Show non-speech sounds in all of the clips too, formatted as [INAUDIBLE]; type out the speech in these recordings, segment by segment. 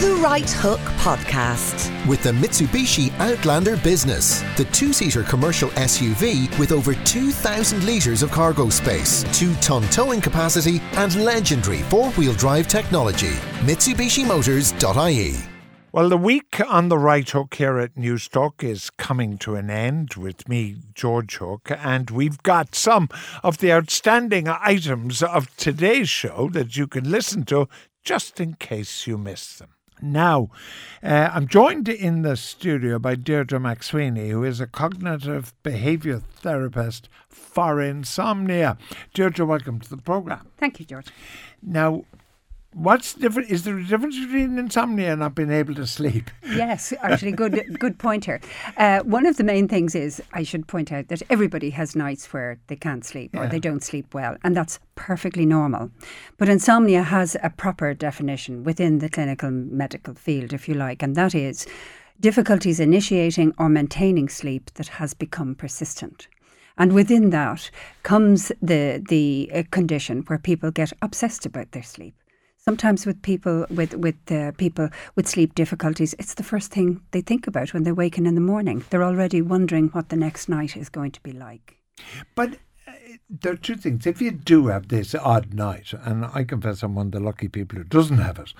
The Right Hook Podcast. With the Mitsubishi Outlander Business, the two seater commercial SUV with over 2,000 litres of cargo space, 2 ton towing capacity, and legendary four wheel drive technology. MitsubishiMotors.ie. Well, the week on the right hook here at Newstalk is coming to an end with me, George Hook, and we've got some of the outstanding items of today's show that you can listen to just in case you miss them. Now, uh, I'm joined in the studio by Deirdre McSweeney, who is a cognitive behaviour therapist for insomnia. Deirdre, welcome to the programme. Thank you, George. Now, what's different? Is there a difference between insomnia and not being able to sleep? [LAUGHS] Yes, actually, good good point here. Uh, one of the main things is I should point out that everybody has nights where they can't sleep or Yeah. they don't sleep well, and that's perfectly normal. But insomnia has a proper definition within the clinical medical field, if you like, and that is difficulties initiating or maintaining sleep that has become persistent. And within that comes the the uh, condition where people get obsessed about their sleep. Sometimes with people with with uh, people with sleep difficulties, it's the first thing they think about when they waken in the morning. They're already wondering what the next night is going to be like. But uh, there are two things. If you do have this odd night, and I confess I'm one of the lucky people who doesn't have it,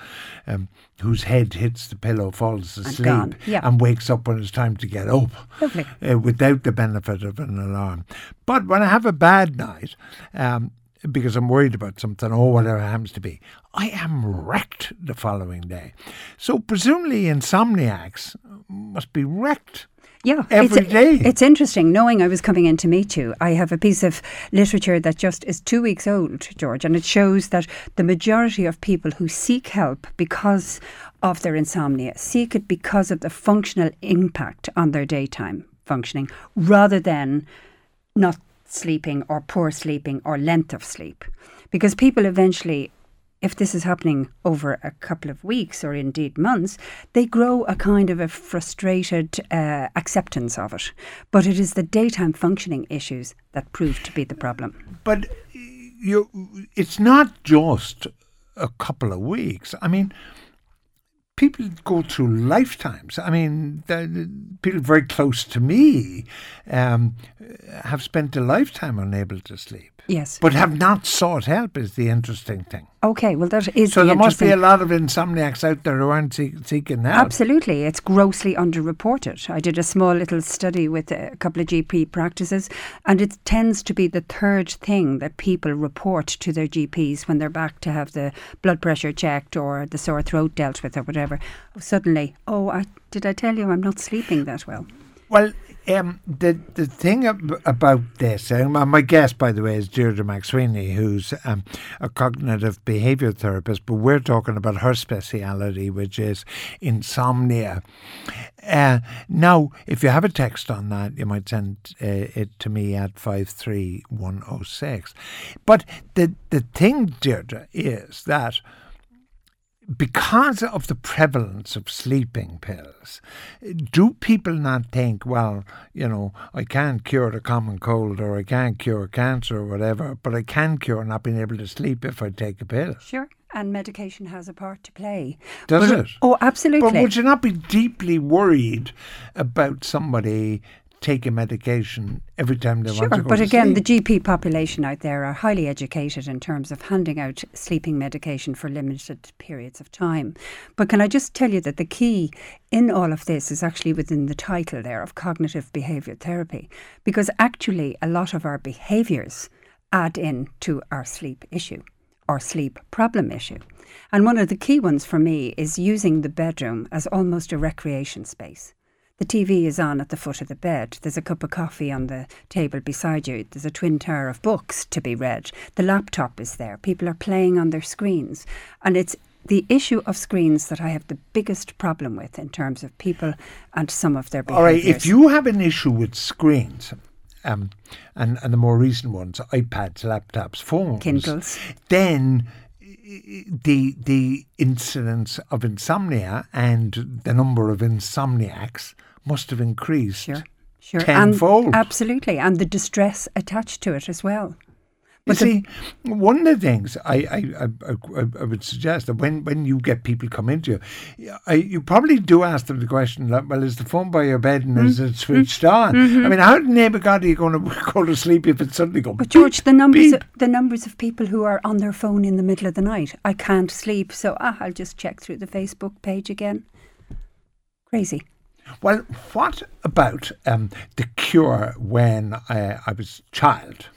um, whose head hits the pillow, falls asleep, gone, yeah. and wakes up when it's time to get up uh, without the benefit of an alarm. But when I have a bad night, um, because I'm worried about something or whatever it happens to be, I am wrecked the following day. So presumably insomniacs must be wrecked. Yeah, Every it's, day. It's interesting knowing I was coming in to meet you. I have a piece of literature that just is two weeks old, George, and it shows that the majority of people who seek help because of their insomnia seek it because of the functional impact on their daytime functioning rather than not sleeping or poor sleeping or length of sleep. Because people eventually, if this is happening over a couple of weeks or indeed months, they grow a kind of a frustrated uh, acceptance of it. But it is the daytime functioning issues that prove to be the problem. But you, it's not just a couple of weeks. I mean, people go through lifetimes. I mean, people very close to me um, have spent a lifetime unable to sleep, Yes. but have not sought help. Is the interesting thing. Okay, well, that is So the there must be a lot of insomniacs out there who aren't seek, seeking help. Absolutely, it's grossly underreported. I did a small little study with a couple of GP practices, and it tends to be the third thing that people report to their GPs when they're back to have the blood pressure checked or the sore throat dealt with or whatever. Suddenly, oh, I, did I tell you I'm not sleeping that well? Well, um, the the thing ab- about this, um, and my guest, by the way, is Deirdre McSweeney, who's um, a cognitive behaviour therapist, but we're talking about her speciality, which is insomnia. Uh, now, if you have a text on that, you might send uh, it to me at 53106. But the, the thing, Deirdre, is that because of the prevalence of sleeping pills, do people not think, well, you know, I can't cure the common cold or I can't cure cancer or whatever, but I can cure not being able to sleep if I take a pill? Sure. And medication has a part to play. Does But- it? Oh, absolutely. But would you not be deeply worried about somebody taking medication every time they Sure, want to go but to again, the? GP population out there are highly educated in terms of handing out sleeping medication for limited periods of time. But can I just tell you that the key in all of this is actually within the title there of cognitive behaviour therapy, because actually a lot of our behaviours add in to our sleep issue or sleep problem issue. And one of the key ones for me is using the bedroom as almost a recreation space. The TV is on at the foot of the bed. There's a cup of coffee on the table beside you. There's a twin tower of books to be read. The laptop is there. People are playing on their screens. And it's the issue of screens that I have the biggest problem with in terms of people and some of their behaviours. All right, if you have an issue with screens, um, and, and the more recent ones, iPads, laptops, phones, Kindles. then the the incidence of insomnia and the number of insomniacs must have increased. Sure, sure. Tenfold. And absolutely. And the distress attached to it as well. You see, one of the things I, I, I, I, would suggest that when, when you get people come into you, I, you probably do ask them the question, like, well, is the phone by your bed and mm. is it switched mm. on? Mm-hmm. I mean, how in the name of God are you going [LAUGHS] to go to sleep if it suddenly goes? But George, the numbers of, the numbers of people who are on their phone in the middle of the night, I can't sleep, so ah, I'll just check through the Facebook page again. Crazy. Well, what about um, the cure when I, I was child?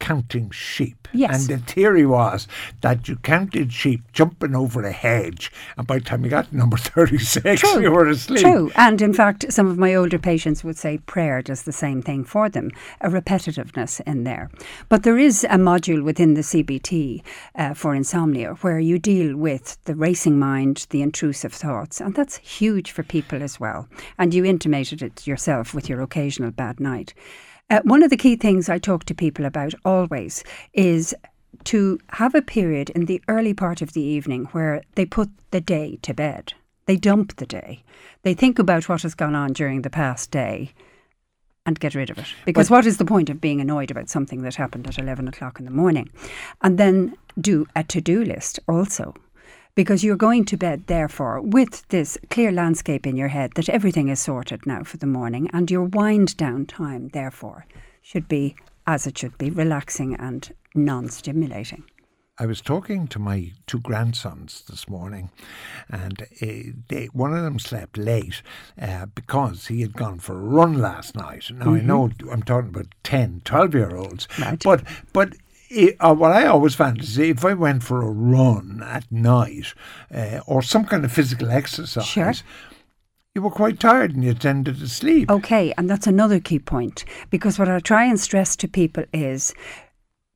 Counting sheep. Yes. And the theory was that you counted sheep jumping over a hedge, and by the time you got to number [LAUGHS] 36, True. you were asleep. True. And in fact, some of my older patients would say prayer does the same thing for them, a repetitiveness in there. But there is a module within the CBT uh, for insomnia where you deal with the racing mind, the intrusive thoughts, and that's huge for people as well. And you intimated it yourself with your occasional bad night. Uh, one of the key things I talk to people about always is to have a period in the early part of the evening where they put the day to bed. They dump the day. They think about what has gone on during the past day and get rid of it. Because but, what is the point of being annoyed about something that happened at 11 o'clock in the morning? And then do a to do list also because you're going to bed, therefore, with this clear landscape in your head that everything is sorted now for the morning, and your wind down time, therefore, should be as it should be relaxing and non stimulating. I was talking to my two grandsons this morning, and uh, they, one of them slept late uh, because he had gone for a run last night. Now, mm-hmm. I know I'm talking about 10, 12 year olds, right. but, but it, uh, what I always found is if I went for a run at night uh, or some kind of physical exercise, sure. you were quite tired and you tended to sleep. Okay, and that's another key point because what I try and stress to people is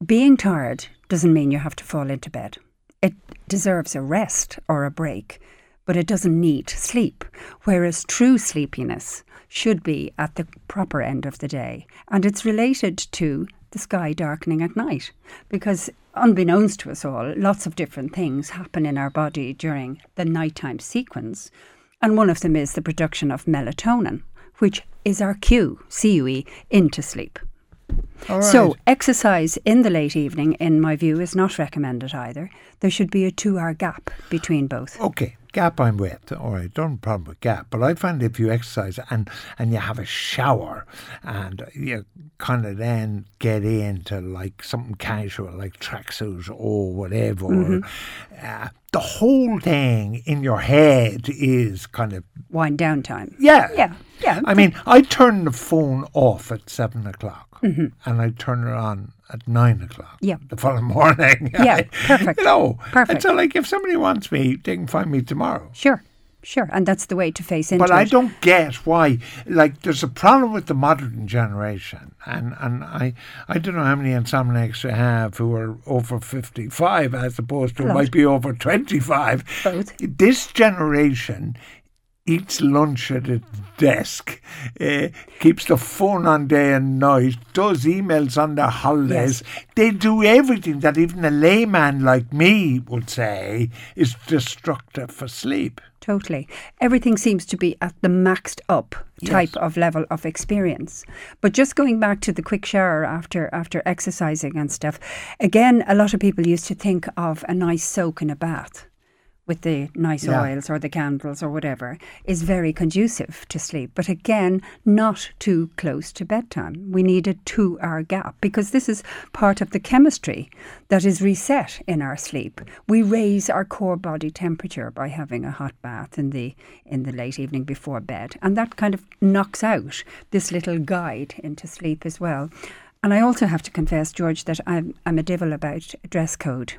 being tired doesn't mean you have to fall into bed. It deserves a rest or a break, but it doesn't need sleep. Whereas true sleepiness should be at the proper end of the day. And it's related to the sky darkening at night because unbeknownst to us all lots of different things happen in our body during the nighttime sequence. And one of them is the production of melatonin which is our cue cue into sleep. So exercise in the late evening in my view is not recommended either. There should be a 2 hour gap between both. Okay gap I'm with. All right, don't have a problem with gap. But I find if you exercise and and you have a shower and you kind of then get into like something casual like tracksuit or whatever, mm-hmm. uh, the whole thing in your head is kind of wind down time. Yeah, yeah, yeah. I mean, I turn the phone off at seven o'clock mm-hmm. and I turn it on at nine o'clock. Yeah. The following morning. [LAUGHS] Yeah, [LAUGHS] perfect. you know, perfect. And so like if somebody wants me, they can find me tomorrow. Sure. Sure, and that's the way to face into but it. I don't get why. Like, there's a problem with the modern generation, and and I I don't know how many insomniacs you have who are over fifty five, as opposed to might be over twenty five. Both. This generation eats lunch at a desk, uh, keeps the phone on day and night, does emails on the holidays. Yes. They do everything that even a layman like me would say is destructive for sleep. Totally. Everything seems to be at the maxed up type yes. of level of experience. But just going back to the quick shower after after exercising and stuff, again, a lot of people used to think of a nice soak in a bath with the nice yeah. oils or the candles or whatever is very conducive to sleep. But again, not too close to bedtime. We need a two hour gap because this is part of the chemistry that is reset in our sleep. We raise our core body temperature by having a hot bath in the in the late evening before bed. And that kind of knocks out this little guide into sleep as well. And I also have to confess, George, that I'm I'm a devil about dress code.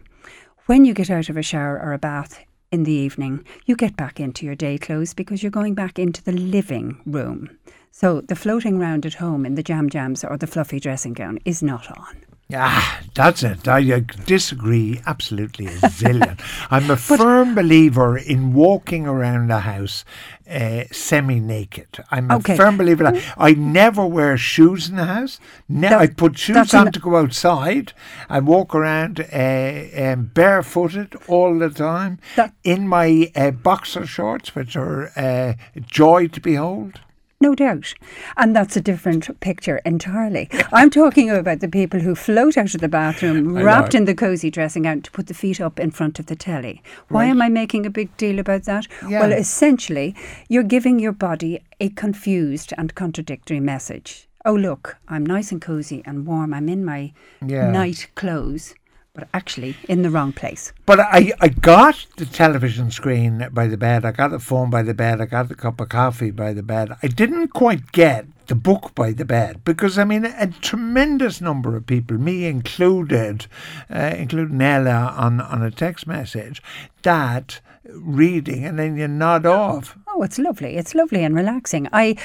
When you get out of a shower or a bath, in the evening, you get back into your day clothes because you're going back into the living room. So the floating round at home in the jam jams or the fluffy dressing gown is not on. Ah, that's it. I uh, disagree absolutely a zillion. [LAUGHS] I'm a firm believer in walking around the house uh, semi naked. I'm a firm believer that I never wear shoes in the house. Ne- that, I put shoes on to go outside. I walk around uh, um, barefooted all the time in my uh, boxer shorts, which are uh, joy to behold. No doubt. And that's a different picture entirely. I'm talking about the people who float out of the bathroom, wrapped in the cosy dressing gown, to put the feet up in front of the telly. Why Right. am I making a big deal about that? Yeah. Well, essentially, you're giving your body a confused and contradictory message. Oh, look, I'm nice and cozy and warm. I'm in my Yeah. night clothes, but actually in the wrong place. But I, I got the television screen by the bed. I got the phone by the bed. I got the cup of coffee by the bed. I didn't quite get the book by the bed because I mean a tremendous number of people, me included, uh, including Ella on on a text message, that reading and then you nod off. Oh, it's lovely. It's lovely and relaxing. I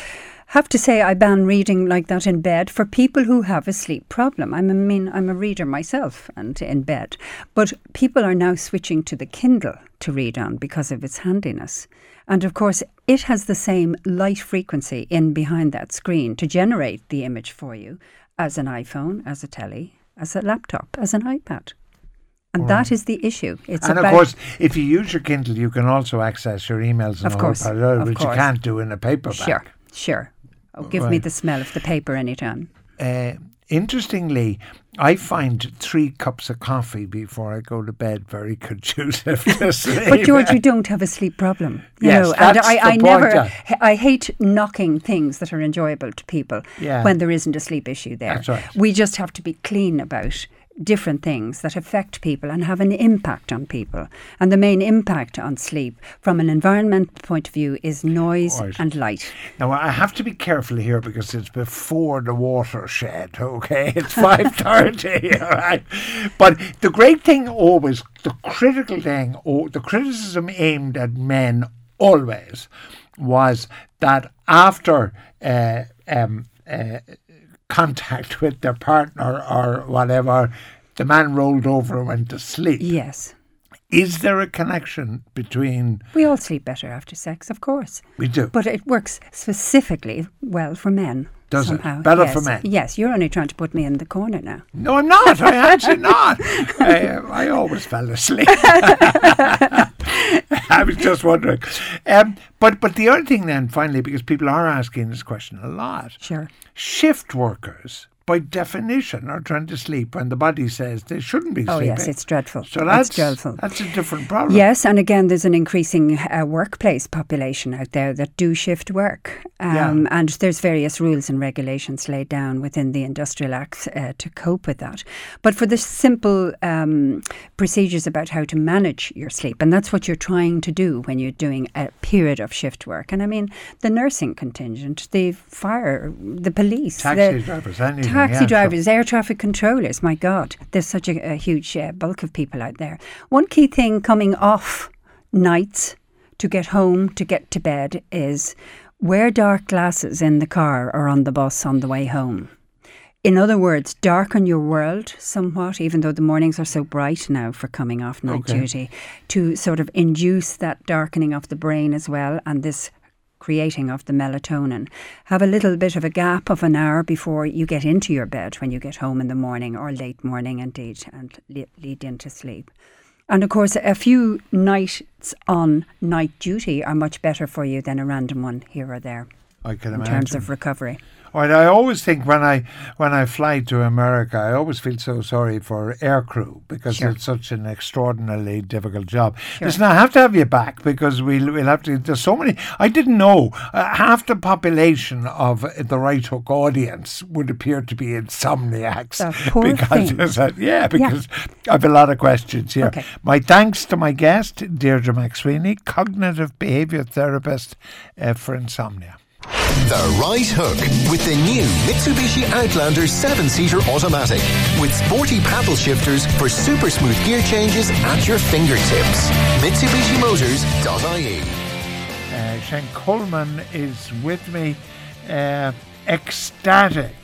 have to say I ban reading like that in bed for people who have a sleep problem. I'm, mean, I'm a reader myself and in bed. But people are now switching to the Kindle to read on because of its handiness. And of course, it has the same light frequency in behind that screen to generate the image for you as an iPhone, as a telly, as a laptop, as an iPad. And that is the issue. It's and of course, if you use your Kindle, you can also access your emails and Of all course, that, which you can't do in a paperback. Sure, sure. Oh, give me the smell of the paper anytime. Uh, interestingly, I find three cups of coffee before I go to bed very [LAUGHS] conducive to sleep. But George, you don't have a sleep problem. You Yes, know, and I, the I point, never. I hate knocking things that are enjoyable to people Yeah. when there isn't a sleep issue there. That's right. We just have to be clean about different things that affect people and have an impact on people. And the main impact on sleep from an environmental point of view is noise Right. and light. Now I have to be careful here because it's before the watershed. [LAUGHS] Okay, it's five thirty. [LAUGHS] all right, but the great thing always, the critical thing, or the criticism aimed at men always, was that after uh, um, uh, contact with their partner or whatever, the man rolled over and went to sleep. Yes. Is there a connection between? We all sleep better after sex, of course. We do. But it works specifically well for men. Does it? Better yes. for men? Yes, you're only trying to put me in the corner now. No, I'm not. I actually not. I, I always fell asleep. [LAUGHS] I was just wondering. Um, but but the other thing then, finally, because people are asking this question a lot, Sure. Shift workers by definition are trying to sleep when the body says they shouldn't be Oh sleeping. Oh, yes, it's dreadful. so that's it's dreadful. that's a different problem. Yes, and again, there's an increasing uh, workplace population out there that do shift work. Um, Yeah. And there's various rules and regulations laid down within the Industrial Acts uh, to cope with that. But for the simple um, procedures about how to manage your sleep, and that's what you're trying to do when you're doing a period of shift work. And I mean, the nursing contingent, the fire, the police, Taxi the drivers, anything. Taxi yeah, sure. drivers, air traffic controllers. My God, there's such a, a huge uh, bulk of people out there. One key thing coming off nights to get home, to get to bed, is wear dark glasses in the car or on the bus on the way home. In other words, darken your world somewhat, even though the mornings are so bright now for coming off night Okay. duty, to sort of induce that darkening of the brain as well and this creating of the melatonin. Have a little bit of a gap of an hour before you get into your bed when you get home in the morning or late morning indeed and lead into sleep. And of course, a few nights on night duty are much better for you than a random one here or there I can in imagine. terms of recovery. Right, I always think when I when I fly to America, I always feel so sorry for air crew because Sure. it's such an extraordinarily difficult job. Listen, I have to have you back because we'll we'll have to. There's so many. I didn't know uh, half the population of the Right Hook audience would appear to be insomniacs. Poor because a- yeah, because I have a lot of questions here. Okay. My thanks to my guest Deirdre McSweeney, cognitive behaviour therapist uh, for insomnia. The Right Hook with the new Mitsubishi Outlander 7-seater automatic with sporty paddle shifters for super smooth gear changes at your fingertips. MitsubishiMotors.ie Uh, Shane Coleman is with me, uh, ecstatic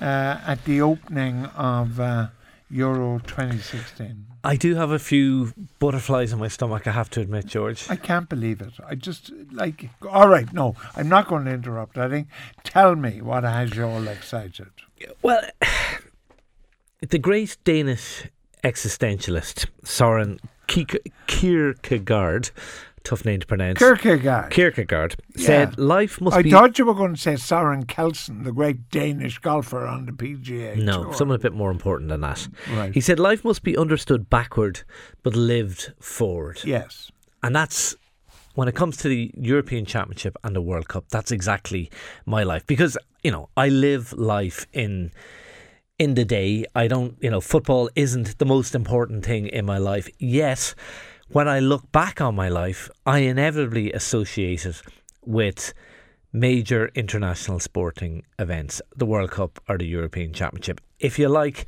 uh, at the opening of uh, Euro 2016. I do have a few butterflies in my stomach, I have to admit, George. I can't believe it. I just like. All right, no, I'm not going to interrupt. I think. Tell me what has you all excited. Well, [SIGHS] the great Danish existentialist Soren Kierkegaard tough name to pronounce. Kierkegaard. Kierkegaard said Yeah. life must I be. thought you were going to say Søren Kjeldsen, the great Danish golfer on the PGA. no, Tour. something a bit more important than that. Right. He said life must be understood backward, but lived forward. Yes. And that's when it comes to the European Championship and the World Cup, that's exactly my life. Because, you know, I live life in in the day. I don't you know, football isn't the most important thing in my life. Yet when I look back on my life, I inevitably associate it with major international sporting events, the World Cup or the European Championship. If you like,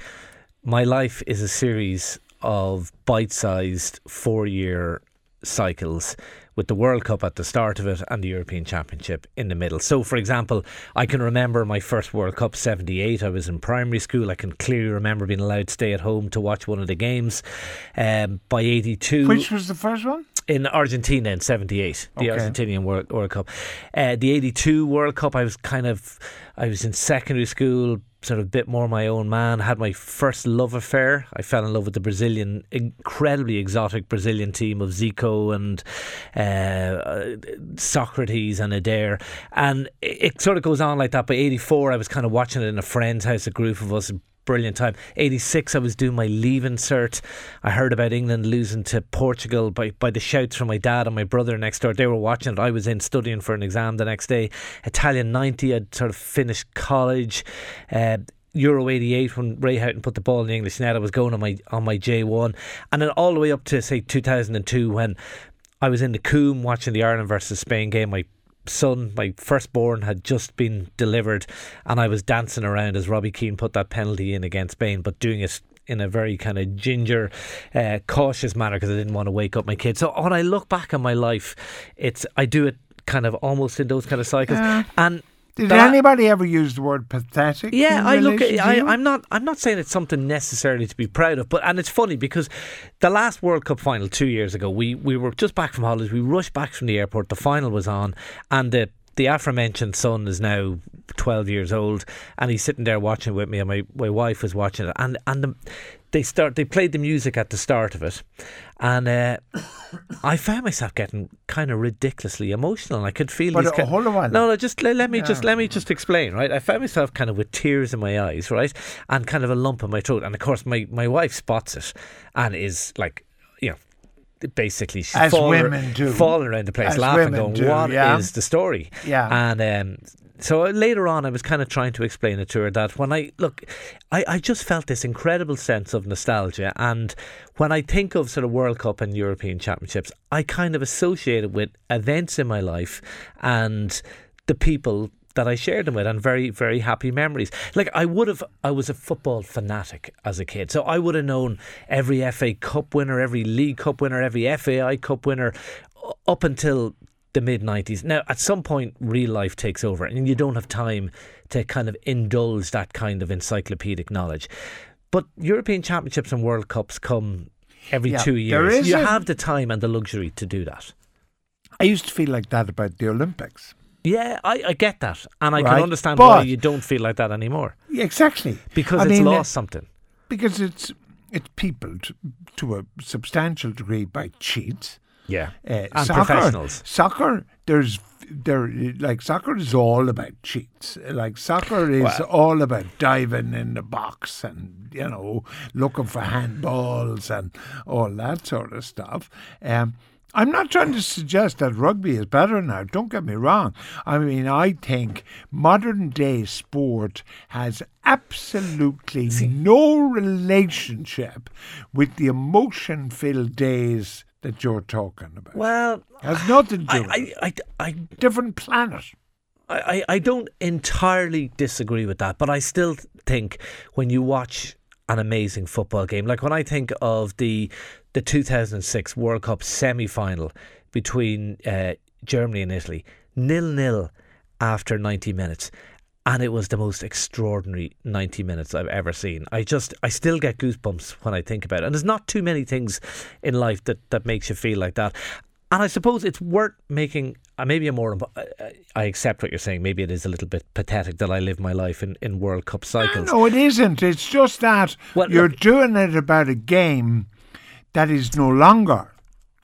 my life is a series of bite sized four year cycles with the World Cup at the start of it and the European Championship in the middle. So, for example, I can remember my first World Cup 78. I was in primary school. I can clearly remember being allowed to stay at home to watch one of the games. Um, by 82 Which was the first one? in Argentina in '78, the Okay. Argentinian World, World Cup. Uh, the '82 World Cup, I was kind of, I was in secondary school, sort of bit more my own man. Had my first love affair. I fell in love with the Brazilian, incredibly exotic Brazilian team of Zico and uh, Socrates and Éder, and it, it sort of goes on like that. By '84, I was kind of watching it in a friend's house, a group of us brilliant time. 86, I was doing my leaving cert. I heard about England losing to Portugal by, by the shouts from my dad and my brother next door. They were watching it. I was in studying for an exam the next day. Italia 90, I'd sort of finished college. Uh, Euro 88 when Ray Houghton put the ball in the English net I was going on my on my J1 and then all the way up to say 2002 when I was in the Coombe watching the Ireland versus Spain game my son, my firstborn, had just been delivered, and I was dancing around as Robbie Keane put that penalty in against Spain, but doing it in a very kind of ginger, uh, cautious manner because I didn't want to wake up my kids. So when I look back on my life, it's I do it kind of almost in those kind of cycles, Yeah. and. Did that- anybody ever use the word pathetic? yeah, I look at. I? I'm not. I'm not saying it's something necessarily to be proud of, but and it's funny because the last World Cup final two years ago, we we were just back from holidays. We rushed back from the airport. The final was on, and the the aforementioned son is now 12 years old, and he's sitting there watching with me, and my, my wife was watching it, and and the, they start they played the music at the start of it, and uh, [COUGHS] I found myself getting kind of ridiculously emotional. and I could feel. But these uh, hold on. no, no, just let, let me just let me just explain, right? I found myself kind of with tears in my eyes, right, and kind of a lump in my throat, and of course my my wife spots it and is like. Basically, she's As falling, women do. falling around the place, As laughing, going, do, "What is yeah. the story?" Yeah. And um, so later on, I was kind of trying to explain it to her that when I look, I, I just felt this incredible sense of nostalgia. And when I think of sort of World Cup and European Championships, I kind of associate it with events in my life and the people that I shared them with and very, very happy memories. Like I would have, I was a football fanatic as a kid. So I would have known every FA Cup winner, every League Cup winner, every FAI Cup winner up until the mid 90s. Now, at some point, real life takes over and you don't have time to kind of indulge that kind of encyclopedic knowledge. But European Championships and World Cups come every Yeah, two years. You a- have the time and the luxury to do that. I used to feel like that about the Olympics. Yeah, I, I get that. And I Right, can understand why you don't feel like that anymore. Exactly. Because I it's mean, uh, lost something. Because it's it's peopled to a substantial degree by cheats. Yeah. Uh, and soccer, professionals. Soccer, there's there like soccer is all about cheats. Like soccer [LAUGHS] is Well- all about diving in the box and you know looking for handballs and all that sort of stuff. Um, I'm not trying to suggest that rugby is better now. Don't get me wrong. I mean, I think modern day sport has absolutely no relationship with the emotion filled days that you're talking about. Well, Has nothing to do with I, it. I, I, I Different planet. I- I don't entirely disagree with that, but I still think when you watch an amazing football game, like when I think of the the 2006 World Cup semi final between uh, Germany and Italy, nil nil after 90 minutes. And it was the most extraordinary 90 minutes I've ever seen. I just, I still get goosebumps when I think about it. And there's not too many things in life that, that makes you feel like that. And I suppose it's worth making, uh, maybe a more, uh, I accept what you're saying. Maybe it is a little bit pathetic that I live my life in, in World Cup cycles. No, it isn't. It's just that Well, you're look- doing it about a game that is no longer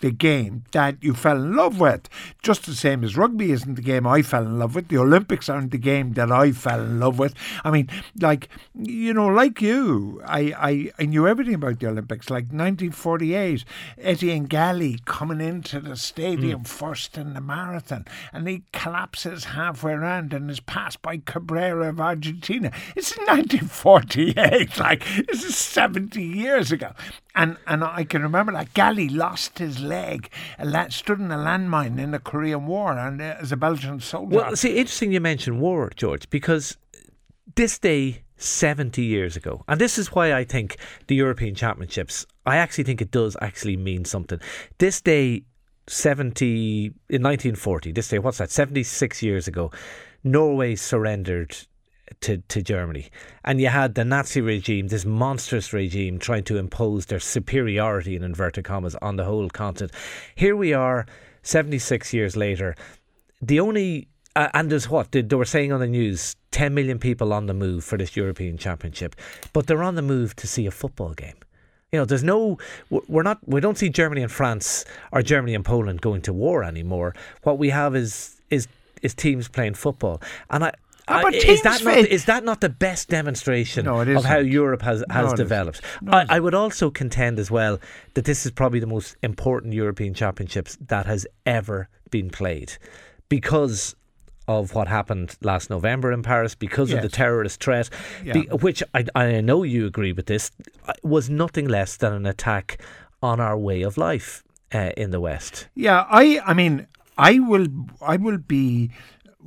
the game that you fell in love with. Just the same as rugby isn't the game I fell in love with. The Olympics aren't the game that I fell in love with. I mean, like, you know, like you, I, I, I knew everything about the Olympics. Like 1948, Etienne Gailly coming into the stadium mm. first in the marathon and he collapses halfway around and is passed by Cabrera of Argentina. It's 1948. [LAUGHS] Like, this is 70 years ago. And and I can remember that Gailly lost his leg, and stood in a landmine in the Korean War, and uh, as a Belgian soldier. Well, see, interesting you mention war, George, because this day 70 years ago. And this is why I think the European Championships, I actually think it does actually mean something. This day, 70, in 1940, this day, what's that, 76 years ago, Norway surrendered to, to Germany. And you had the Nazi regime, this monstrous regime, trying to impose their superiority, in inverted commas, on the whole continent. Here we are, 76 years later. The only, uh, and there's what? They, they were saying on the news 10 million people on the move for this European Championship, but they're on the move to see a football game. You know, there's no, we're not, we don't see Germany and France or Germany and Poland going to war anymore. What we have is, is, is teams playing football. And I, uh, is that not is that not the best demonstration no, of how Europe has has no, developed? No, I, I, would also contend as well that this is probably the most important European Championships that has ever been played because of what happened last November in Paris because yes. of the terrorist threat, yeah. be, which I, I know you agree with this, uh, was nothing less than an attack on our way of life uh, in the West. Yeah, I I mean I will I will be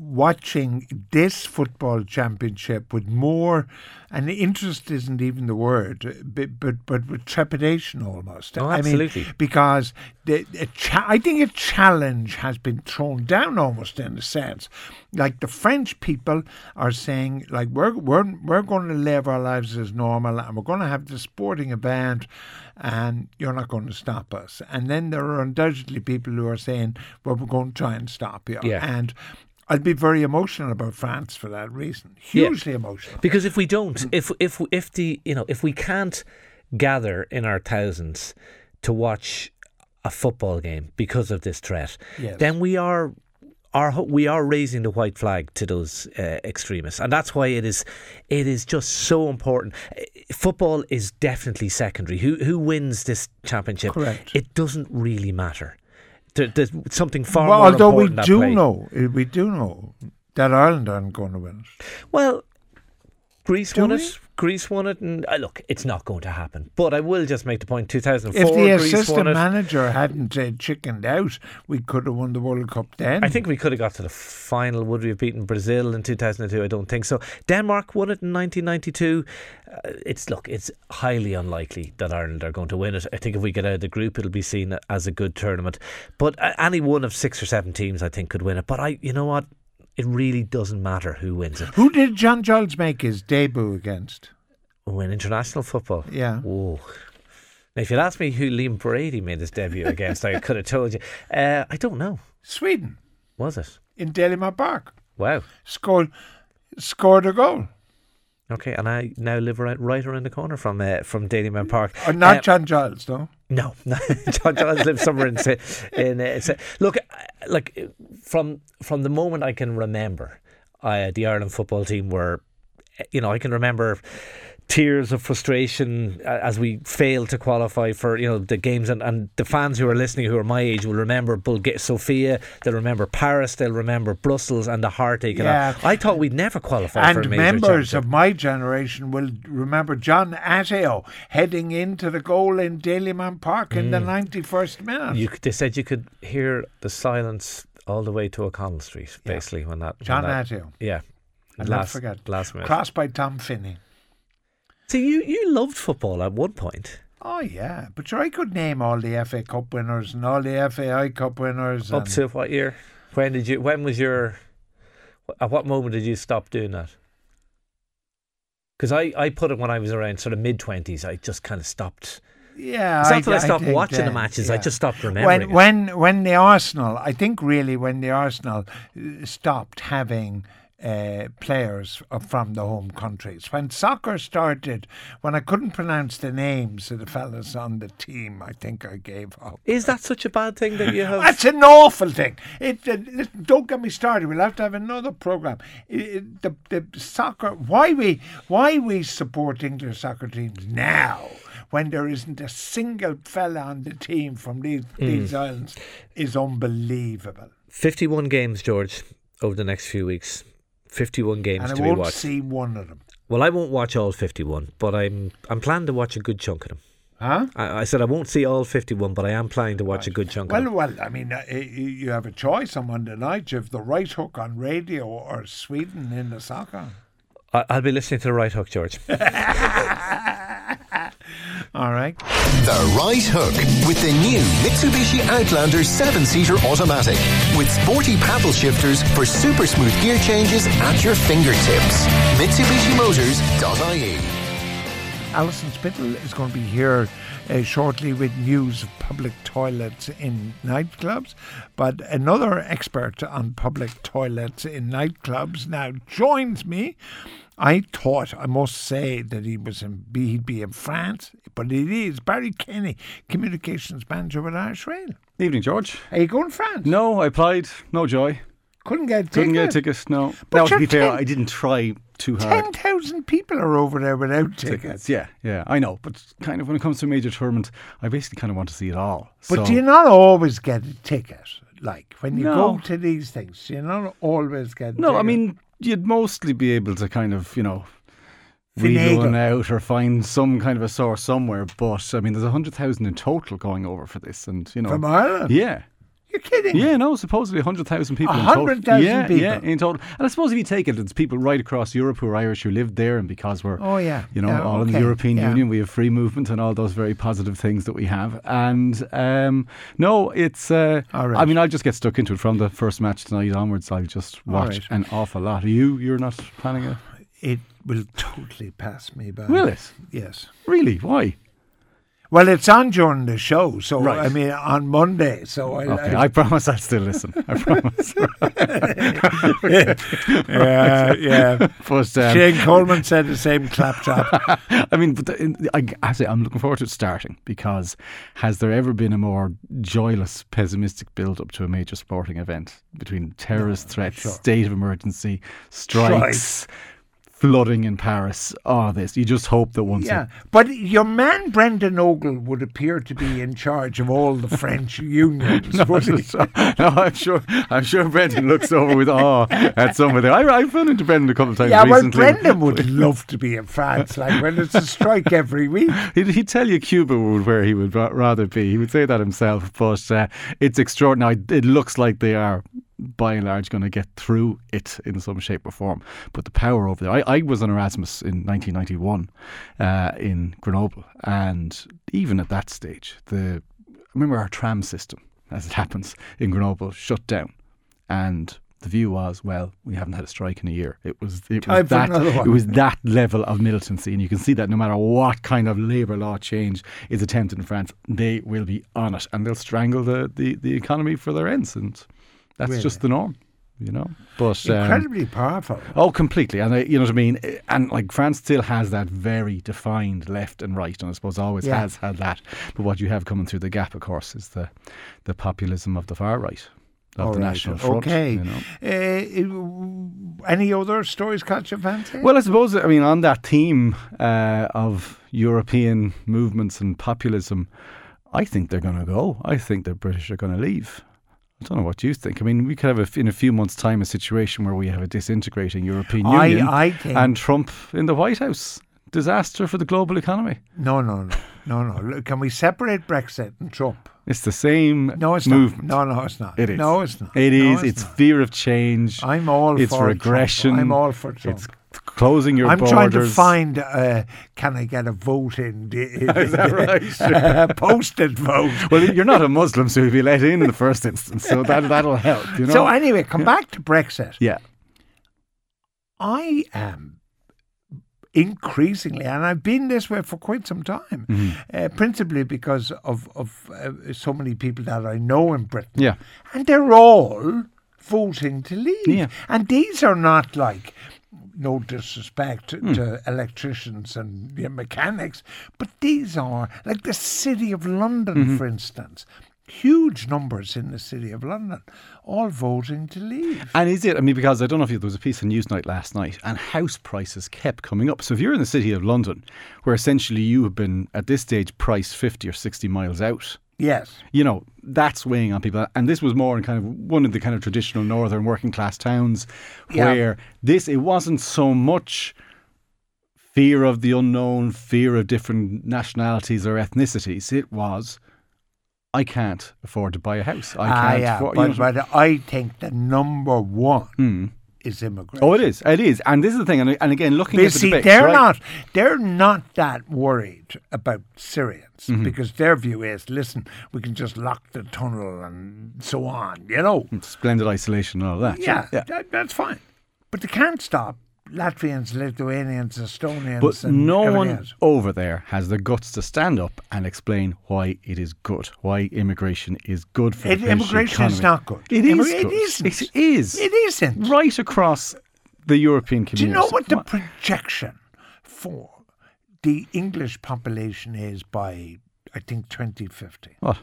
watching this football championship with more, and interest isn't even the word, but but, but with trepidation almost. Oh, absolutely. I mean, because the, cha- I think a challenge has been thrown down almost in a sense. Like the French people are saying, like we're we're we're going to live our lives as normal, and we're going to have the sporting event, and you're not going to stop us. And then there are undoubtedly people who are saying, well, we're going to try and stop you. Yeah. And I'd be very emotional about France for that reason. Hugely yeah. emotional. Because if we don't, mm. if if if the you know if we can't gather in our thousands to watch a football game because of this threat, yes. then we are are we are raising the white flag to those uh, extremists, and that's why it is it is just so important. Football is definitely secondary. Who who wins this championship? Correct. It doesn't really matter there's something far well, more although we do know, eh, we do know that Ireland aren't going to win it. Well, Greece do won we? it. Greece won it, and uh, look, it's not going to happen. But I will just make the point: 2004. If the Greece assistant manager hadn't uh, chickened out, we could have won the World Cup then. I think we could have got to the final. Would we have beaten Brazil in 2002? I don't think so. Denmark won it in 1992. Uh, it's look, it's highly unlikely that Ireland are going to win it. I think if we get out of the group, it'll be seen as a good tournament. But uh, any one of six or seven teams, I think, could win it. But I, you know what? It really doesn't matter who wins it. Who did John Giles make his debut against? Oh, in international football? Yeah. Oh. Now, if you'd asked me who Liam Brady made his debut against, I could have told you. Uh, I don't know. Sweden. Was it? In Dalymount Park. Wow. Scored, scored a goal. Okay, and I now live right, right around the corner from uh, from Dalymount Park. Oh, not uh, John Giles, no. No, [LAUGHS] John Giles lives somewhere in [LAUGHS] in. Uh, look, like from from the moment I can remember, uh, the Ireland football team were, you know, I can remember tears of frustration as we failed to qualify for you know the games. And, and the fans who are listening who are my age will remember Bulgaria, Sofia they'll remember Paris they'll remember Brussels and the heartache yeah. I thought we'd never qualify and members of my generation will remember John Atyeo heading into the goal in Dalymount Park in mm. the 91st minute. You, they said you could hear the silence all the way to O'Connell Street basically yeah. when that John when that, Atyeo. Yeah. I'll last, forget. last minute. Crossed by Tom Finney so you, you loved football at one point. Oh yeah, but sure I could name all the FA Cup winners and all the FAI Cup winners. Up to what year? When did you? When was your? At what moment did you stop doing that? Because I, I put it when I was around sort of mid twenties. I just kind of stopped. Yeah, it's not I, that I stopped I watching the matches. Yeah. I just stopped remembering. When when when the Arsenal, I think really when the Arsenal uh, stopped having uh, players from the home countries. When soccer started, when I couldn't pronounce the names of the fellas on the team, I think I gave up. Is that such a bad thing that you [LAUGHS] have? That's an awful thing. It, uh, listen, don't get me started. We'll have to have another program. It, the the soccer. Why we why we support English soccer teams now when there isn't a single fella on the team from these these islands is unbelievable. 51 games, George, over the next few weeks. 51 games And I to be won't watched. see one of them. Well, I won't watch all 51, but I'm I'm planning to watch a good chunk of them. Huh? I, I said I won't see all 51, but I am planning to watch a good chunk of Well, them. well, I mean, uh, you have a choice on Monday night. You have the right hook on radio or Sweden in the soccer. I, I'll be listening to the right hook, George. [LAUGHS] All right. The Right Hook with the new Mitsubishi Outlander 7 seater automatic with sporty paddle shifters for super smooth gear changes at your fingertips. MitsubishiMotors.ie Alison Spittle is going to be here uh, shortly with news of public toilets in nightclubs. But another expert on public toilets in nightclubs now joins me. I thought, I must say, that he was in, he'd be in France, but it is Barry Kenny, communications manager with Irish Rail. Evening, George. Are you going to France? No, I applied. No joy. Couldn't get a ticket. Couldn't get a ticket? ticket. No. But now, to be fair, I didn't try too hard. 10,000 people are over there without tickets. Yeah, yeah, I know. But kind of when it comes to a major tournament, I basically kind of want to see it all. But so, do you not always get a ticket? Like when you No. go to these things, do you not always get a No, I mean, you'd mostly be able to kind of, you know, Finagle. read one out or find some kind of a source somewhere. But I mean, there's a hundred thousand in total going over for this, and you know, from Ireland? yeah. You're kidding? Yeah, no, supposedly 100,000 people in 100,000 yeah, people. Yeah, in total. And I suppose if you take it, it's people right across Europe who are Irish who lived there, and because we're, Oh, yeah. you know, Yeah, all in the. European Yeah. Union, we have free movement and all those very positive things that we have. And um, no, it's, uh, right. I mean, I'll just get stuck into it from the first match tonight onwards. I'll just watch right. an awful lot. Are you, you're not planning it? It will totally pass me by. Will it? Yes. Really? Why? Well, it's on during the show, so Right. I mean on Monday. So I, Okay, I promise I'll still listen. I promise. [LAUGHS] yeah, yeah. but, um, Shane Coleman said the same claptrap. [LAUGHS] I mean, but the, I, I say I'm looking forward to it starting because has there ever been a more joyless, pessimistic build up to a major sporting event between terrorist threats, sure. state of emergency, strikes, flooding in Paris, all this? You just hope that once yeah, but your man Brendan Ogle would appear to be in charge of all the French [LAUGHS] unions. No, would he? so- no, I'm sure. I'm sure Brendan looks over with awe at some of them. I, I've run into Brendan a couple of times Yeah, well, recently. Brendan would love to be in France, like when it's a strike every week. [LAUGHS] He'd, he'd tell you Cuba would where he would rather be. He would say that himself, but uh, it's extraordinary. It looks like they are, by and large, going to get through it in some shape or form. But the power over there. I, I was on Erasmus in 1991 uh, in Grenoble, and even at that stage, the I remember our tram system, as it happens in Grenoble, shut down, and. The view was, well, we haven't had a strike in a year. It was, it Time was that it was that level of militancy, and you can see that no matter what kind of labour law change is attempted in France, they will be on it, and they'll strangle the, the, the economy for their ends, and that's Really? just the norm, you know. But um, Incredibly powerful. oh, completely, and I, you know what I mean. And like France still has that very defined left and right, and I suppose always Yeah. has had that. But what you have coming through the gap, of course, is the the populism of the far right. Of All the right, National Front. Okay. You know? Uh, any other stories caught your fancy? Well, I suppose, I mean, on that theme uh, of European movements and populism, I think they're going to go. I think the British are going to leave. I don't know what you think. I mean, we could have, a, in a few months' time, a situation where we have a disintegrating European I- Union I and Trump in the White House. Disaster for the global economy. no, no, no, no, no. Can we separate Brexit and Trump? It's the same No, it's movement. not. No, no, it's not. It is. No, it's not. It No, is. it's not. fear of change. I'm all it's for regression. Trump. I'm all for Trump. It's closing your I'm borders. trying to find. Uh, can I get a vote in? The, [LAUGHS] Is that right? posted vote. [LAUGHS] Well, you're not a Muslim, so you'll be let in in the first instance. So that that'll help. You know. So anyway, come back to Brexit. yeah. I am increasingly, and I've been this way for quite some time, Mm-hmm. uh, principally because of of uh, so many people that I know in Britain, Yeah. and they're all voting to leave. Yeah. And these are not like, no disrespect Hmm. to electricians and you know, mechanics, but these are like the City of London, Mm-hmm. for instance. Huge numbers in the City of London, all voting to leave. And is it? I mean, because I don't know if you, there was a piece of Newsnight last night, and house prices kept coming up. So if you're in the city of London, where essentially you have been at this stage priced fifty or sixty miles out, Yes. you know that's weighing on people. And this was more in kind of one of the kind of traditional northern working class towns, Yeah. where this it wasn't so much fear of the unknown, fear of different nationalities or ethnicities. It was. I can't afford to buy a house. I Ah, can't yeah, afford. you but, know- but I think the number one Hmm. Is immigration. Oh, it is. It is. And this is the thing. And, and again, looking They at the see, debates, they're right? not they're not that worried about Syrians Mm-hmm. because their view is, listen, we can just lock the tunnel and so on. You know, splendid isolation and all that. yeah, yeah. That, that's fine. But they can't stop Latvians, Lithuanians, Estonians. But no one else. over there has the guts to stand up and explain why it is good, why immigration is good for It- the immigration is not good. It is it good. isn't. It is. It isn't. Right across the European community. Do you know what the projection for the English population is by, I think, 2050? What?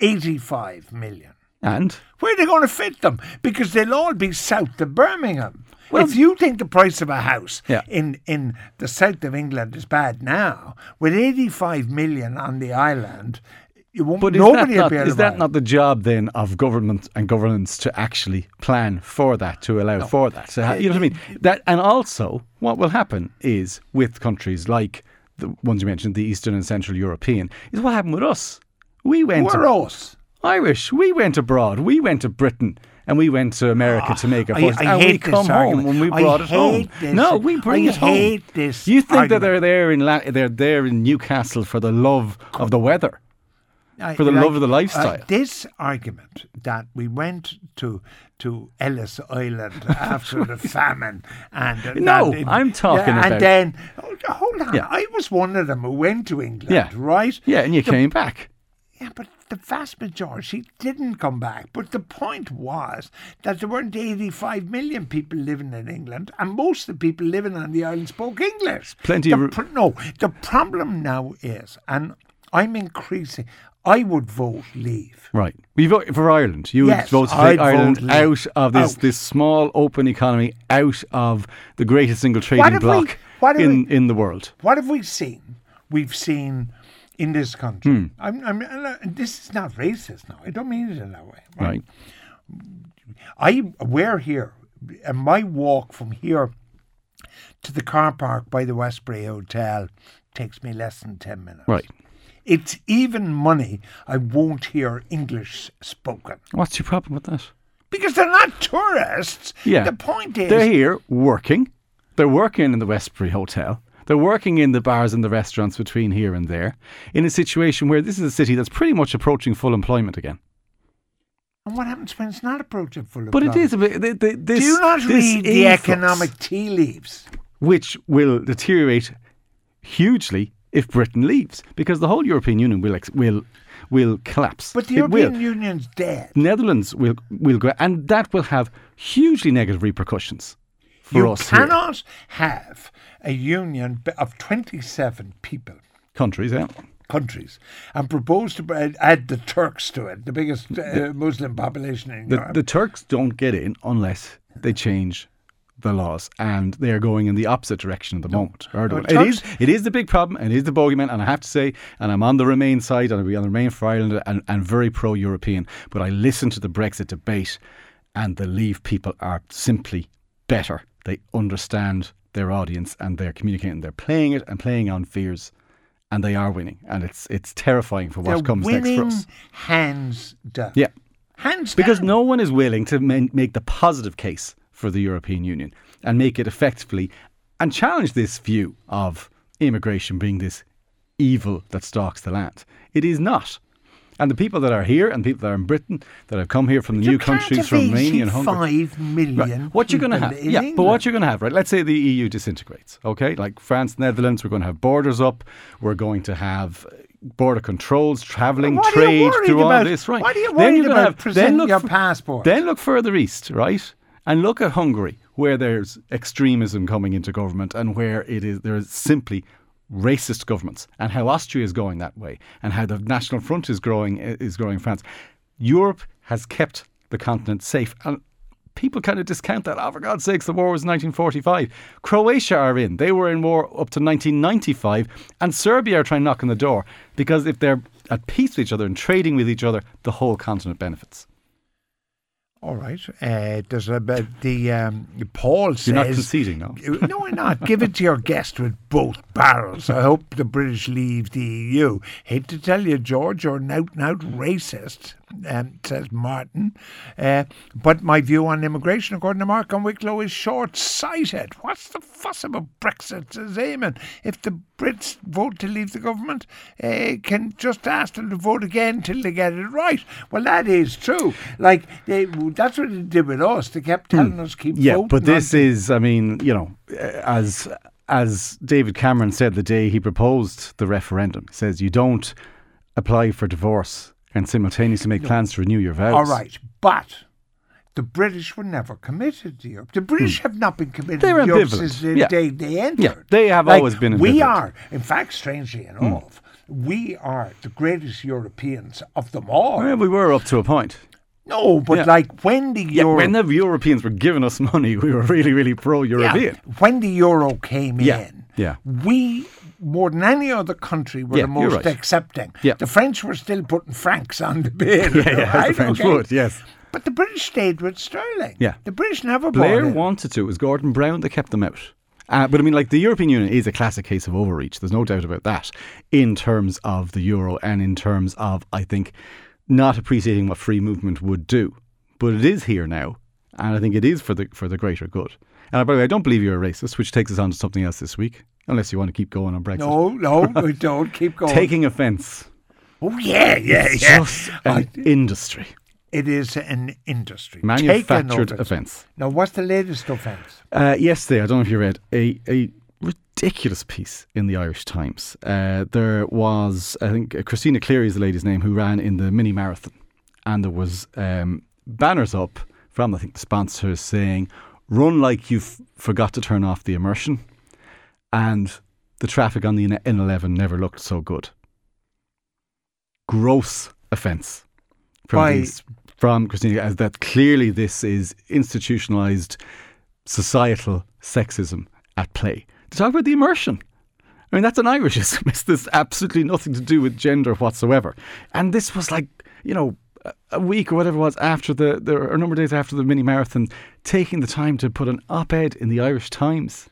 85 million. And Where are they going to fit them? Because they'll all be south of Birmingham. Well- if you think the price of a house Yeah. in, in the south of England is bad now, with 85 million on the island, you won't, but is nobody that, will not, is that not the job then of government and governance to actually plan for that, to allow for that? So, you know what I mean? Uh, that and also what will happen is with countries like the ones you mentioned, the Eastern and Central European, is what happened with us. We went We're to- us. Irish. We went abroad. We went to Britain. And we went to America to make a fuss. I and hate we come this home argument. when we I brought it home. this. No, we bring I it home. this You think that they're there in La- they're there in Newcastle for the love of the weather? I- For the love of the lifestyle. uh, this argument that we went to to Ellis Island [LAUGHS] after the famine and uh, No, I'm talking yeah, about- and then oh, hold on, Yeah. I was one of them who went to England, Yeah. right? Yeah, and you The- came back. Yeah, but the vast majority didn't come back. But the point was that there weren't 85 million people living in England, and most of the people living on the island spoke English. Plenty The of- pr- no, the problem now is, and I'm increasing, I would vote leave. Right. We vote for Ireland. You Yes, would vote to take I'd Ireland out of this, Out. this small open economy, out of the greatest single trading we- bloc in, we- in the world. What have we seen? We've seen in this country. Hmm. I'm, I'm, uh, this is not racist now. I don't mean it in that way. Right. I we're here, and my walk from here to the car park by the Westbury Hotel takes me less than ten minutes. Right. It's even money I won't hear English spoken What's your problem with that? because they're not tourists. Yeah. The point is, They're here working. They're working in the Westbury Hotel. They're working in the bars and the restaurants between here and there in a situation where this is a city that's pretty much approaching full employment again. and what happens when it's not approaching full employment? But it is a bit. th- th- This, Do you not read the economic tea leaves? which will deteriorate hugely if Britain leaves, because the whole European Union will ex- will will collapse. But the It will. European Union's dead. Netherlands will will go, and that will have hugely negative repercussions for you us here. cannot have a union of 27 people, countries. Yeah. countries, and propose to add, the Turks to it, the biggest uh, Muslim population in The, Europe. the Turks don't get in unless they change the laws, and they are going in the opposite direction at the moment. Erdogan. No, it is it is the big problem, and it is the bogeyman. And I have to say, and I'm on the Remain side, and I'll be on the Remain for Ireland, and, and very pro-European. But I listen to the Brexit debate, and the Leave people are simply better. They understand their audience, and they're communicating. They're playing it and playing on fears. And they are winning, and it's it's terrifying for what They're comes next for us. hands down. Yeah, Hands down. because down. no one is willing to ma- make the positive case for the European Union and make it effectively and challenge this view of immigration being this evil that stalks the land. It is not. And the people that are here and people that are in Britain that have come here from the new countries from Romania and Hungary. Five million. Right. What you're going to have, yeah, but what you're going to have, right? Let's say the EU disintegrates, okay? Like France, Netherlands, we're going to have borders up. We're going to have, border controls, travelling, What are you trade worried through all this, right? Why do you then you're about have, then look your passport? Then look further east, right? And look at Hungary, where there's extremism coming into government and where it is there is simply racist governments, and how Austria is going that way, and how the National Front is growing is growing in France. Europe has kept the continent safe, and people kind of discount that. Oh, for God's sakes, the war was 1945. Croatia are in. They were in war up to 1995, and Serbia are trying to knock on the door because if they're at peace with each other and trading with each other, the whole continent benefits. All right. Uh, there's a bit, the um, Paul says. You're not conceding, no? [LAUGHS] No, I'm not. Give it to your guest with both barrels. I hope the British leave the EU. Hate to tell you, George, you're an out and out racist, um, says Martin. Uh, but my view on immigration, according to Mark on Wicklow, is short sighted. What's the fuss about Brexit, says Eamon? If the Brits vote to leave the government, uh, can just ask them to vote again till they get it right. Well, that is true. Like, they, that's what they did with us. They kept telling us keep Hmm. Yeah, voting. but this until- is, I mean, you know, as as David Cameron said the day he proposed the referendum, he says you don't apply for divorce and simultaneously make plans to renew your vows. All right, but the British were never committed to Europe. The British have not been committed Hmm. They're to Europe since the Yeah. day they entered. Yeah, they have Like, always been We ambivalent. Hmm. are, in fact, strangely enough, we are the greatest Europeans of them all. Well, we were up to a point. no, but Yeah. like when the Yeah, euro, when the Europeans were giving us money, we were really, really pro-European. Yeah, when the euro came in, yeah. we more than any other country were Yeah, the most right. accepting. Yeah. The French were still putting francs on the bill. [LAUGHS] Yeah, yeah, right? the French Okay. would, yes. But the British stayed with sterling. Yeah. The British never Blair wanted to. It was Gordon Brown that kept them out. Uh, but I mean, like the European Union is a classic case of overreach. There's no doubt about that in terms of the euro and in terms of, I think, not appreciating what free movement would do. But it is here now, and I think it is for the for the greater good. And by the way, I don't believe you're a racist, which takes us on to something else this week, unless you want to keep going on Brexit. No, no, [LAUGHS] we don't. Keep going. Taking offence. oh, yeah, yeah, It's yeah. just an industry. It is an industry. Manufactured offence. Now, what's the latest offence? Uh, yesterday, I don't know if you read a, a ridiculous piece in the Irish Times. Uh, there was, I think, uh, Christina Cleary is the lady's name who ran in the mini marathon, and there was um, banners up from I think the sponsors saying, "Run like you've forgot to turn off the immersion," and the traffic on the N- N11 never looked so good. Gross offence from By- these from Christina as that clearly this is institutionalized societal sexism at play. To talk about the immersion. I mean, that's an Irishism. [LAUGHS] It's this absolutely nothing to do with gender whatsoever. And this was like, you know, a- a week or whatever it was after the, the or a number of days after the mini marathon, taking the time to put an op ed in the Irish Times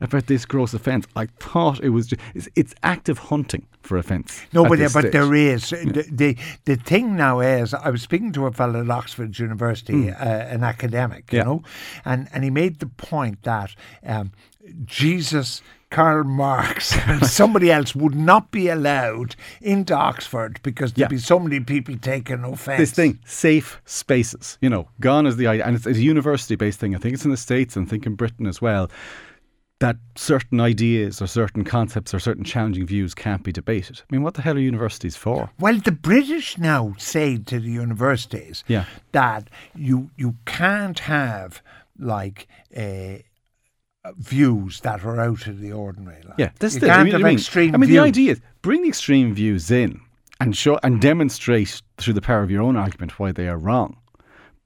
about this gross offence. I thought it was just, it's, it's active hunting for offence. No, but, this but there is. The, the the thing now is, I was speaking to a fellow at Oxford University, uh, an academic, you. Yeah. know, and, and he made the point that um, Jesus, Karl Marx, [LAUGHS] and somebody else would not be allowed into Oxford because there'd Yeah. be so many people taking offence. this thing, safe spaces, you know, gone is the idea. And it's, it's a university based thing. I think it's in the States and I think in Britain as well. That certain ideas or certain concepts or certain challenging views can't be debated. I mean, what the hell are universities for? Well, the British now say to the universities Yeah. that you you can't have like uh, views that are out of the ordinary. Like. Yeah, this you can't I mean, have I mean, extreme I mean, views. the idea is bring the extreme views in and show and demonstrate through the power of your own argument why they are wrong.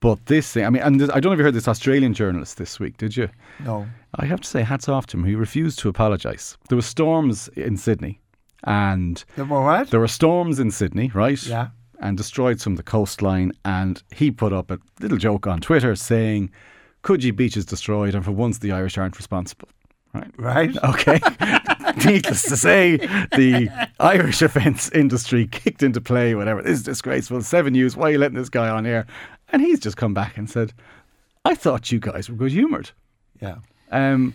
But this thing, I mean, and I don't know if you heard this Australian journalist this week, did you? No. I have to say, hats off to him. He refused to apologise. There were storms in Sydney, and The what? there were storms in Sydney, right? Yeah. And destroyed some of the coastline. And he put up a little joke on Twitter saying, "Coogee Beach is destroyed, and for once the Irish aren't responsible." Right. Right? [LAUGHS] Okay. [LAUGHS] Needless to say, the Irish [LAUGHS] offence industry kicked into play, whatever. This is disgraceful. Seven News, why are you letting this guy on here? And he's just come back and said, I thought you guys were good humoured. Yeah. Um,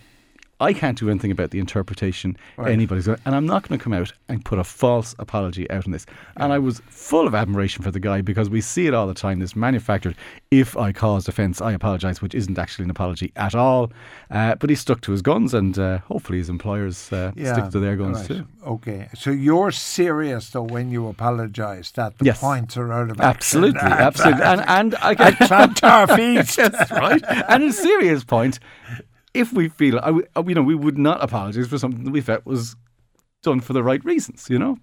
I can't do anything about the interpretation anybody's going, and I'm not going to come out and put a false apology out on this. And I was full of admiration for the guy because we see it all the time. This manufactured, if I caused offence, I apologise, which isn't actually an apology at all. Uh, but he stuck to his guns, and uh, hopefully his employers uh, stick to their guns right. too. Okay, so you're serious though when you apologise that the Yes. points are out of Absolutely, action. [LAUGHS] absolutely, and and I At Clontarf [LAUGHS] East. That's right. And a serious point, if we feel, I uh, you know, we would not apologise for something that we felt was done for the right reasons. You know,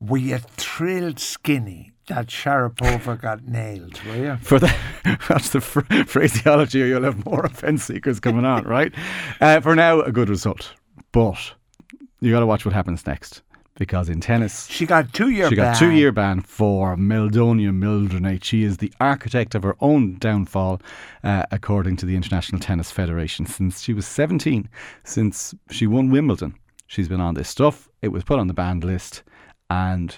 Were you thrilled skinny that Sharapova got nailed, were you? for that, [LAUGHS] that's the phr phraseology, or you'll have more offence seekers coming on, [LAUGHS] right? Uh, for now, a good result, but you got to watch what happens next because in tennis. She got two year She got ban. two year ban for Meldonium Mildronate. She is the architect of her own downfall, uh, according to the International Tennis Federation. Since she was 17, since she won Wimbledon, she's been on this stuff. It was put on the banned list, and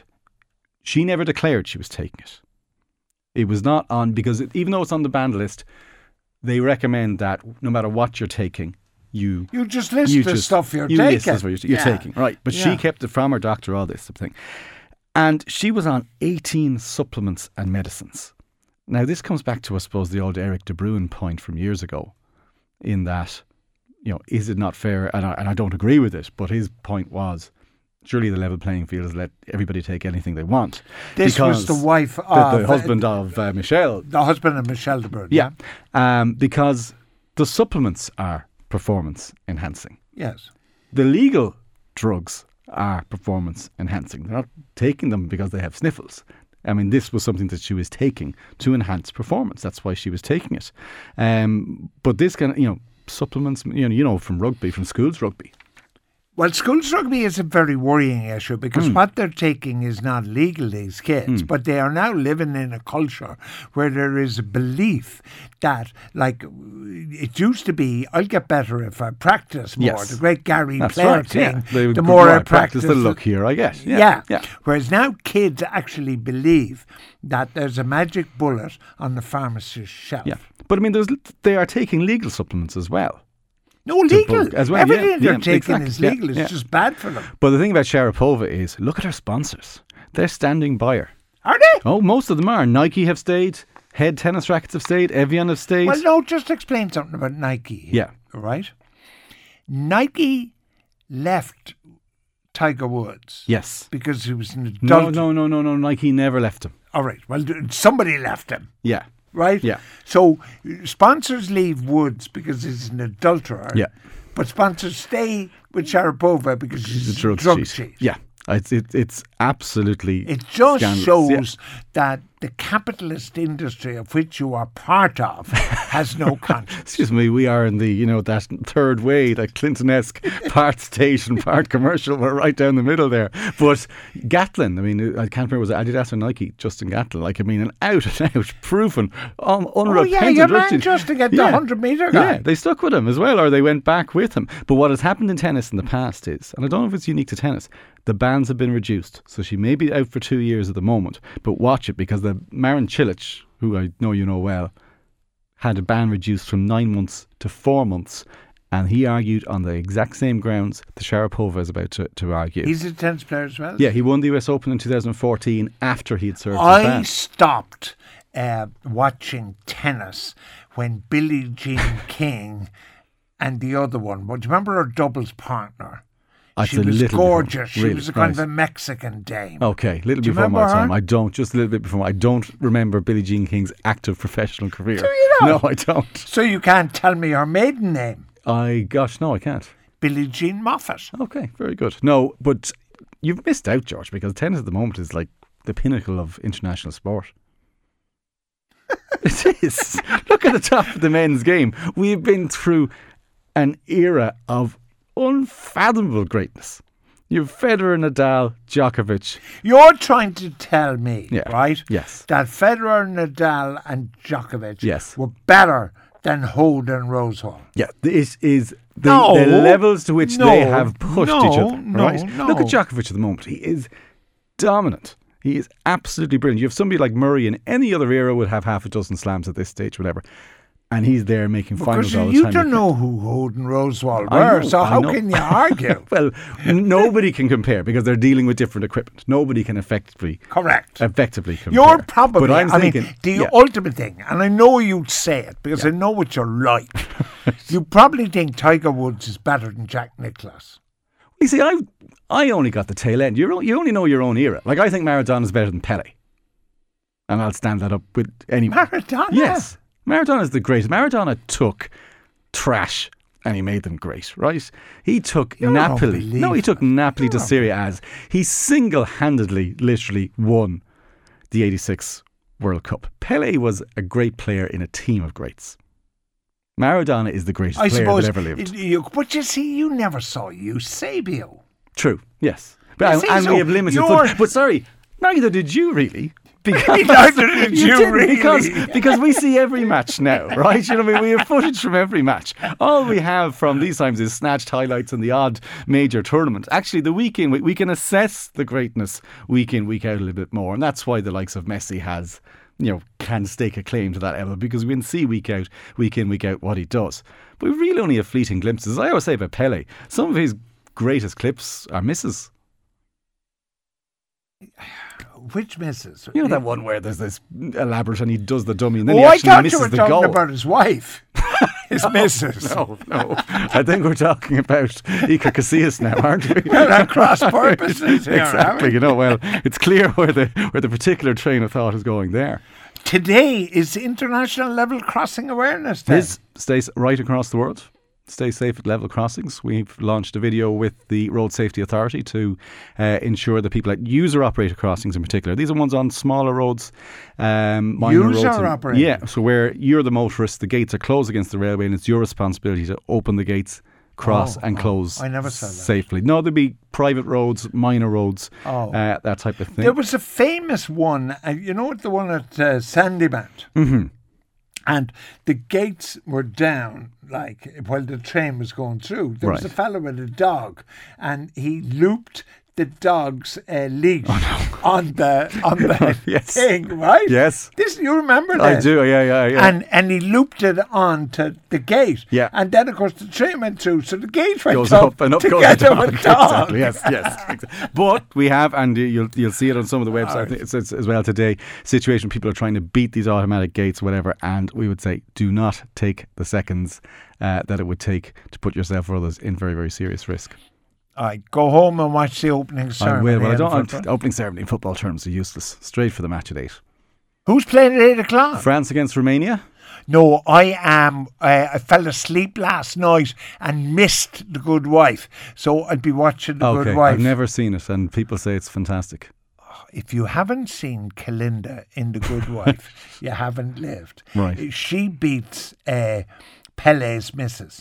she never declared she was taking it. It was not on because it, even though it's on the banned list, they recommend that no matter what you're taking, you You just list you the just- stuff you're you taking. list what you're, you're Yeah. taking, right? But Yeah. she kept it from her doctor, all this sort of thing, and she was on 18 supplements and medicines. Now this comes back to, I suppose, the old Erik de Bruin point from years ago, in that, you know, is it not fair? And I, and I don't agree with it, but his point was. Surely the level playing field is let everybody take anything they want. This was Because the wife the, of the husband of uh, Michelle the husband of Michelle de Bruin. yeah. Um, because the supplements are performance enhancing. Yes. The legal drugs are performance enhancing. They're not taking them because they have sniffles. I mean, this was something that she was taking to enhance performance. That's why she was taking it. Um, but this kind of, you know, supplements, you know, you know, from rugby, from schools rugby. Well, schools rugby is a very worrying issue because Hmm. what they're taking is not legal, these kids, but they are now living in a culture where there is a belief that, like, it used to be, I'll get better if I practice more. Yes. The great Gary That's Player right. thing. Yeah. They- the more I right, practice, the look here, I guess. Yeah. Yeah. yeah. Whereas now kids actually believe that there's a magic bullet on the pharmacist's shelf. Yeah. But I mean, there's, they are taking legal supplements as well. No, legal. as well, yeah, Everything they're yeah, taking exactly, is yeah, legal. It's yeah. just bad for them. But the thing about Sharapova is, look at her sponsors. They're standing by her. Are they? Oh, most of them are. Nike have stayed. Head tennis rackets have stayed. Evian have stayed. Well, no, just explain something about Nike. here, Yeah. Right? Nike left Tiger Woods yes. because he was an adult. No, no, no, no, no. Nike never left him. All right. Well, somebody left him, Yeah. Right? Yeah. So sponsors leave Woods because he's an adulterer. Yeah. But sponsors stay with Sharapova because she's, a drug, drug cheat. cheat. Yeah. It's, it, it's absolutely. It just scandalous. shows that the capitalist industry of which you are part of has no [LAUGHS] conscience. Excuse me, we are in the, you know, that third way, that Clinton-esque [LAUGHS] part station, part commercial. We're right down the middle there. But Gatlin, I mean, I can't remember, was it Adidas or Nike? Justin Gatlin. Like, I mean, an out and out, proven, um, Oh, yeah, your man routine. just to get the 100 metre guy. Yeah, they stuck with him as well, or they went back with him. But what has happened in tennis in the past is, and I don't know if it's unique to tennis, the bans have been reduced. So she may be out for two years at the moment, but watch it because the Marin Cilic, who I know you know well, had a ban reduced from nine months to four months. And he argued on the exact same grounds that Sharapova is about to, to argue. He's a tennis player as well. yeah, he won the US Open in 2014 after he had served his I ban. stopped uh, watching tennis when Billie Jean [LAUGHS] King and the other one, well, do you remember her doubles partner? That's she was little before- gorgeous. She was a kind Right. of a Mexican dame. Okay, a little before my her? time. I don't, just a little bit before. I don't remember Billie Jean King's active professional career. Do you not? No, I don't. So you can't tell me her maiden name, I, gosh, no, I can't. Billie Jean Moffitt. Okay, very good. No, but you've missed out, George, because tennis at the moment is like the pinnacle of international sport. it is. [LAUGHS] Look at the top of the men's game. We've been through an era of unfathomable greatness. You've Federer, Nadal, Djokovic. You're trying to tell me, Yeah. right? Yes. That Federer, Nadal, and Djokovic Yes. were better than Hoad and Rosewall. Yeah, this is the, No. the levels to which No. they have pushed each other. No. right? No. Look at Djokovic at the moment. He is dominant. He is absolutely brilliant. You have somebody like Murray in any other era would have half a dozen slams at this stage, whatever. And he's there making finals all the you time. don't know who Hoad and Rosewall were, know, so I how know. can you [LAUGHS] argue? well, nobody can compare because they're dealing with different equipment. Nobody can effectively Correct. effectively compare. You're probably, But I'm I thinking, mean, the yeah. ultimate thing, and I know you'd say it because I know what you're like. [LAUGHS] you probably think Tiger Woods is better than Jack Nicklaus. You see, I I only got the tail end. You you only know your own era. Like I think Maradona's better than Pele, and I'll stand that up with any. Maradona? Yes, Maradona's the greatest. Maradona took trash and he made them great. Right? He took You're Napoli. No, he took Napoli to You're Serie A's. He single-handedly, literally won the '86 World Cup. Pele was a great player in a team of greats. Maradona is the greatest I player suppose. that ever lived. you- but you see, you never saw Eusebio. True. Yes. But and, and so we have limited you're- But sorry, neither did you really. Because [LAUGHS] Neither did you didn't, really. Because, because we see every match now, [LAUGHS] right? You know what I mean? We have footage from every match. All we have from these times is snatched highlights and the odd major tournament. Actually, the week in, we, we can assess the greatness week in, week out a little bit more. And that's why the likes of Messi has, you know, can stake a claim to that level because we can see week out, week in, week out what he does. But we really only have fleeting glimpses. I always say about Pele, some of his greatest clips are misses. Which misses? You know that one where there's this elaborate and he does the dummy and then Oh, he actually you misses were the talking goal. about his wife. [LAUGHS] His missus. no, no. I think we're talking about Iker Casillas now, aren't we? Well, at cross purposes here, exactly. You know, well, it's clear where the where the particular train of thought is going there. Today is International Level Crossing Awareness Day. This stays right across the world. Stay safe at level crossings. We've launched a video with the Road Safety Authority to uh, ensure that people at user operated crossings in particular, these are ones on smaller roads, um, minor roads. and- User-operated? Yeah, so where you're the motorist, the gates are closed against the railway and it's your responsibility to open the gates, cross Oh, and oh, close I never saw that. safely. No, there'd be private roads, minor roads, Oh. uh, that type of thing. There was a famous one, uh, you know, what, the one at uh, Sandymount. Mm-hmm. And the gates were down, like while the train was going through. There was a fellow with a dog, and he looped the dog's uh, leash [LAUGHS] on the on the [LAUGHS] Oh, Yes. thing, right? Yes. This you remember I do, yeah, yeah, yeah. And and he looped it onto the gate. Yeah. And then of course the train went through, so the gate went goes up, up and up goes the together dog. [LAUGHS] dog. Exactly. Yes, yes. exactly. But we have, and you- you'll you'll see it on some of the websites it's, it's, as well today. Situation people are trying to beat these automatic gates, whatever, and we would say do not take the seconds uh, that it would take to put yourself or others in very very serious risk. Right, go home and watch the opening I ceremony. will, but I don't. football. Opening ceremony in football terms are useless. Straight for the match at eight. Who's playing at eight o'clock? France against Romania. no, I am. Uh, I fell asleep last night and missed the Good Wife, so I'd be watching the Okay, Good Wife. I've never seen it, and people say it's fantastic. if you haven't seen Kalinda in The Good [LAUGHS] Wife, you haven't lived. Right. She beats uh, Pele's missus.